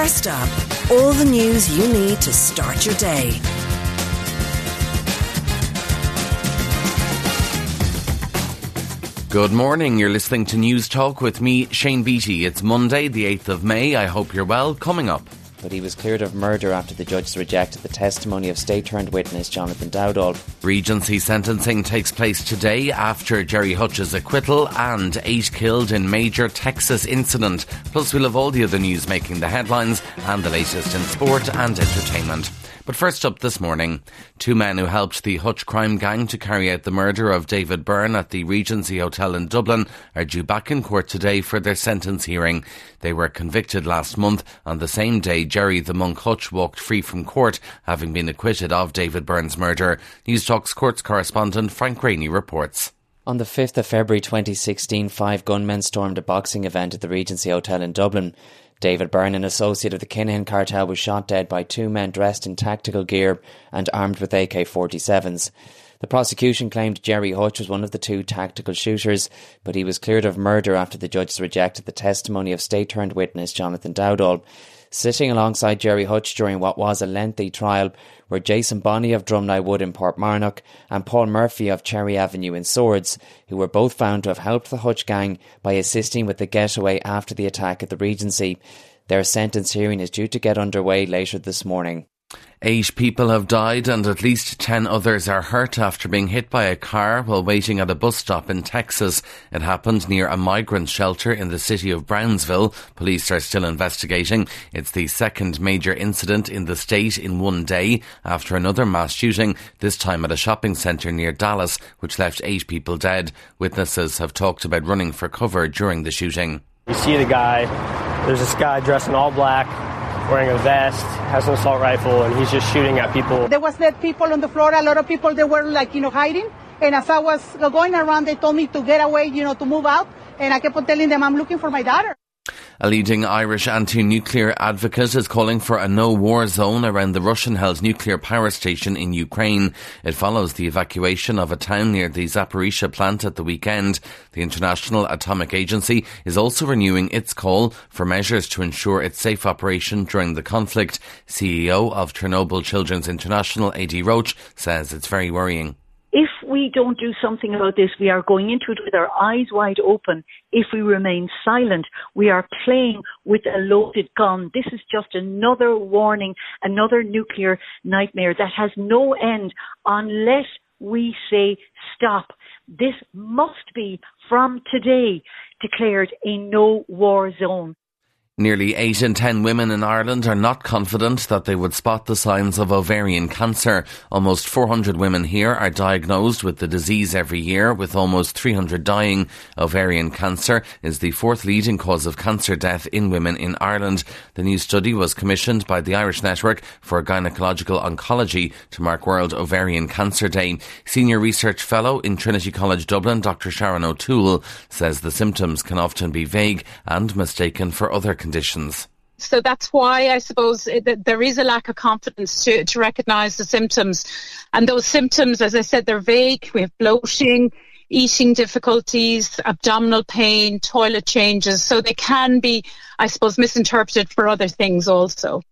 First up, all the news you need to start your day. Good morning. You're listening to Newstalk with me, Shane Beatty. It's Monday, the 8th of May. I hope you're well. Coming up. But he was cleared of murder after the judges rejected the testimony of state turned witness Jonathan Dowdall. Regency sentencing takes place today after Gerry Hutch's acquittal and eight killed in major Texas incident. Plus, we'll have all the other news making the headlines and the latest in sport and entertainment. But first up this morning, two men who helped the Hutch crime gang to carry out the murder of David Byrne at the Regency Hotel in Dublin are due back in court today for their sentence hearing. They were convicted last month. On the same day, Gerry the Monk Hutch walked free from court, having been acquitted of David Byrne's murder. Newstalk's courts correspondent Frank Greaney reports. On the 5th of February 2016, five gunmen stormed a boxing event at the Regency Hotel in Dublin. David Byrne, an associate of the Kinahan cartel, was shot dead by two men dressed in tactical gear and armed with AK 47s. The prosecution claimed Gerry Hutch was one of the two tactical shooters, but he was cleared of murder after the judges rejected the testimony of state turned witness Jonathan Dowdall. Sitting alongside Gerry Hutch during what was a lengthy trial were Jason Bonney of Drumnigh Wood in Portmarnock and Paul Murphy of Cherry Avenue in Swords, who were both found to have helped the Hutch gang by assisting with the getaway after the attack at the Regency. Their sentence hearing is due to get underway later this morning. Eight people have died and at least ten others are hurt after being hit by a car while waiting at a bus stop in Texas. It happened near a migrant shelter in the city of Brownsville. Police are still investigating. It's the second major incident in the state in one day after another mass shooting, this time at a shopping centre near Dallas, which left eight people dead. Witnesses have talked about running for cover during the shooting. You see the guy, there's this guy dressed in all black wearing a vest, has an assault rifle, and he's just shooting at people. There was dead people on the floor. A lot of people they were like you know hiding. And as I was going around, they told me to get away, you know, to move out. And I kept on telling them I'm looking for my daughter. A leading Irish anti-nuclear advocate is calling for a no-war zone around the Russian-held nuclear power station in Ukraine. It follows the evacuation of a town near the Zaporizhia plant at the weekend. The International Atomic Agency is also renewing its call for measures to ensure its safe operation during the conflict. CEO of Chernobyl Children's International, Adi Roche, says it's very worrying if we don't do something about this, we are going into it with our eyes wide open. If we remain silent, we are playing with a loaded gun. This is just another warning, another nuclear nightmare that has no end unless we say stop. This must be from today declared a no war zone. Nearly 8 in 10 women in Ireland are not confident that they would spot the signs of ovarian cancer. Almost 400 women here are diagnosed with the disease every year, with almost 300 dying. Ovarian cancer is the fourth leading cause of cancer death in women in Ireland. The new study was commissioned by the Irish Network for Gynecological Oncology to mark World Ovarian Cancer Day. Senior Research Fellow in Trinity College Dublin, Dr. Sharon O'Toole, says the symptoms can often be vague and mistaken for other conditions conditions. So that's why I suppose there is a lack of confidence to, to recognise the symptoms. And those symptoms, as I said, they're vague. We have bloating, eating difficulties, abdominal pain, toilet changes. So they can be, I suppose, misinterpreted for other things also.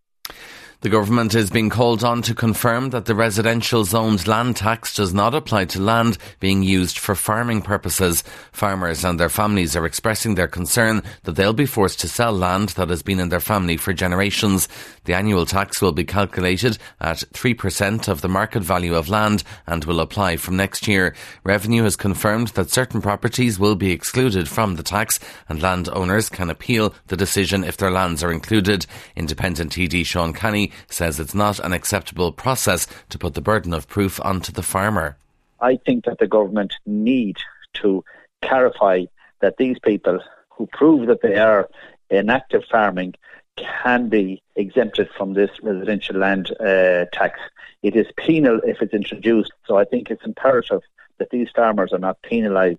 The government is being called on to confirm that the residential zoned land tax does not apply to land being used for farming purposes. Farmers and their families are expressing their concern that they'll be forced to sell land that has been in their family for generations. The annual tax will be calculated at 3% of the market value of land and will apply from next year. Revenue has confirmed that certain properties will be excluded from the tax and landowners can appeal the decision if their lands are included. Independent TD Sean Canney says it's not an acceptable process to put the burden of proof onto the farmer. I think that the government need to clarify that these people who prove that they are in active farming can be exempted from this residential land uh, tax. It is penal if it's introduced, so I think it's imperative that these farmers are not penalised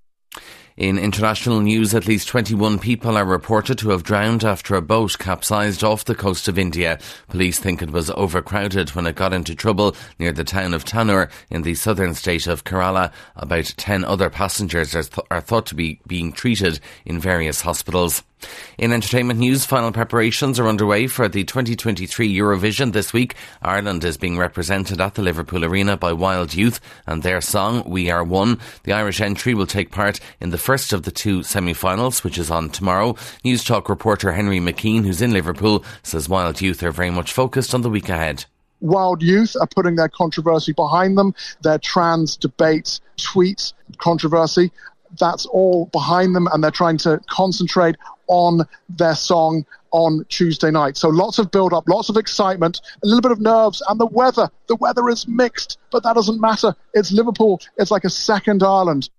in international news, at least 21 people are reported to have drowned after a boat capsized off the coast of India. Police think it was overcrowded when it got into trouble near the town of Tanur in the southern state of Kerala. About 10 other passengers are, th- are thought to be being treated in various hospitals. In entertainment news, final preparations are underway for the 2023 Eurovision this week. Ireland is being represented at the Liverpool Arena by Wild Youth and their song We Are One. The Irish entry will take part in the first of the two semi-finals, which is on tomorrow. Newstalk reporter Henry McKean, who's in Liverpool, says Wild Youth are very much focused on the week ahead. Wild Youth are putting their controversy behind them, their trans debate, tweets, controversy. That's all behind them, and they're trying to concentrate on their song on Tuesday night. So lots of build up, lots of excitement, a little bit of nerves, and the weather. The weather is mixed, but that doesn't matter. It's Liverpool. It's like a second Ireland.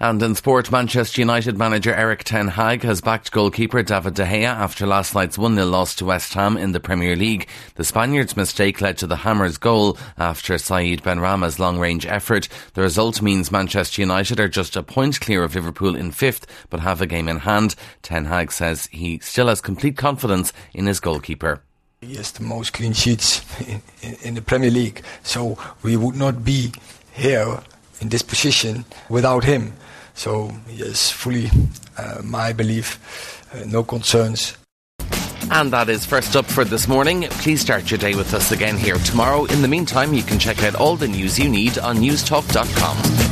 And in sport, Manchester United manager Erik Ten Hag has backed goalkeeper David De Gea after last night's 1-0 loss to West Ham in the Premier League. The Spaniard's mistake led to the Hammers' goal after Said Benrahma's long-range effort. The result means Manchester United are just a point clear of Liverpool in fifth, but have a game in hand. Ten Hag says he still has complete confidence in his goalkeeper. Has the most clean sheets in, in, in the Premier League, so we would not be here in this position without him. So, yes, fully uh, my belief, uh, no concerns. And that is first up for this morning. Please start your day with us again here tomorrow. In the meantime, you can check out all the news you need on newstalk.com.